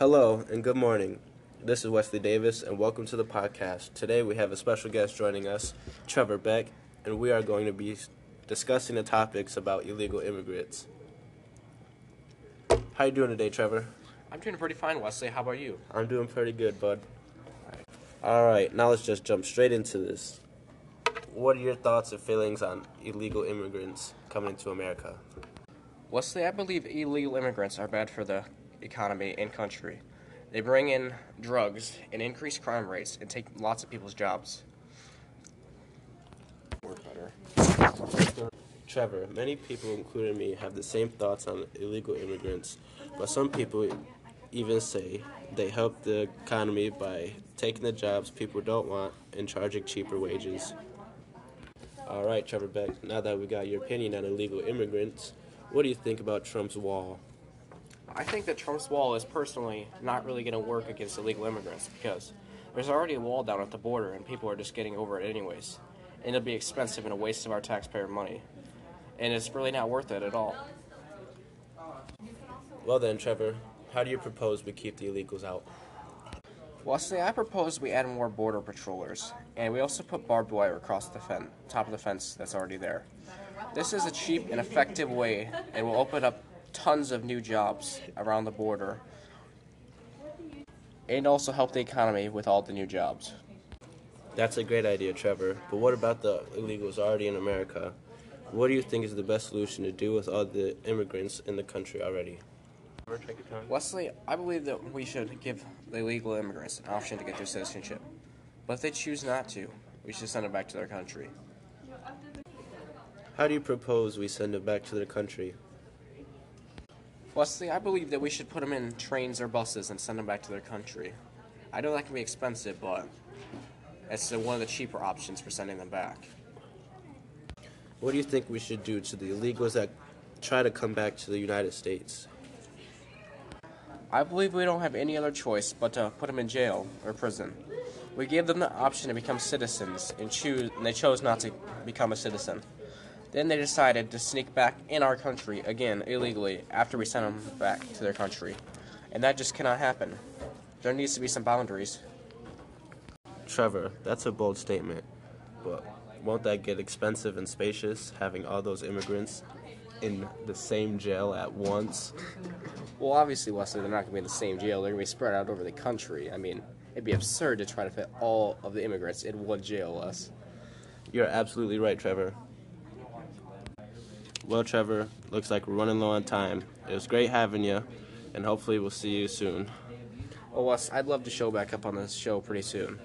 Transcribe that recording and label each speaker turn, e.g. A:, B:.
A: Hello and good morning. This is Wesley Davis and welcome to the podcast. Today we have a special guest joining us, Trevor Beck, and we are going to be discussing the topics about illegal immigrants. How you doing today, Trevor?
B: I'm doing pretty fine, Wesley. How about you?
A: I'm doing pretty good, bud. All right, now let's just jump straight into this. What are your thoughts and feelings on illegal immigrants coming into America?
B: Wesley, I believe illegal immigrants are bad for the economy and country. They bring in drugs and increase crime rates and take lots of people's jobs.
A: Trevor, many people, including me, have the same thoughts on illegal immigrants, but some people even say they help the economy by taking the jobs people don't want and charging cheaper wages. All right, Trevor Beck, now that we got your opinion on illegal immigrants, what do you think about Trump's wall?
B: I think that Trump's wall is personally not really going to work against illegal immigrants because there's already a wall down at the border and people are just getting over it anyways. And it'll be expensive and a waste of our taxpayer money. And it's really not worth it at all.
A: Well then, Trevor, how do you propose we keep the illegals out?
B: Well, Wesley, I propose we add more border patrollers, and we also put barbed wire across the fen- top of the fence that's already there. This is a cheap and effective way, and will open up tons of new jobs around the border, and also help the economy with all the new jobs.
A: That's a great idea, Trevor. But what about the illegals already in America? What do you think is the best solution to do with all the immigrants in the country already?
B: Wesley, I believe that we should give the illegal immigrants an option to get their citizenship. But if they choose not to, we should send them back to their country.
A: How do you propose we send them back to their country?
B: Wesley, I believe that we should put them in trains or buses and send them back to their country. I know that can be expensive, but it's one of the cheaper options for sending them back.
A: What do you think we should do to the illegals that try to come back to the United States?
B: I believe we don't have any other choice but to put them in jail or prison. We gave them the option to become citizens and choose and they chose not to become a citizen. Then they decided to sneak back in our country again illegally after we sent them back to their country. And that just cannot happen. There needs to be some boundaries.
A: Trevor, that's a bold statement, but won't that get expensive and spacious having all those immigrants in the same jail at once?
B: Well, obviously, Wesley, they're not going to be in the same jail. They're going to be spread out over the country. I mean, it'd be absurd to try to fit all of the immigrants in one jail, Les.
A: You're absolutely right, Trevor. Well, Trevor, looks like we're running low on time. It was great having you, and hopefully we'll see you soon.
B: Oh, well, Wes, I'd love to show back up on this show pretty soon.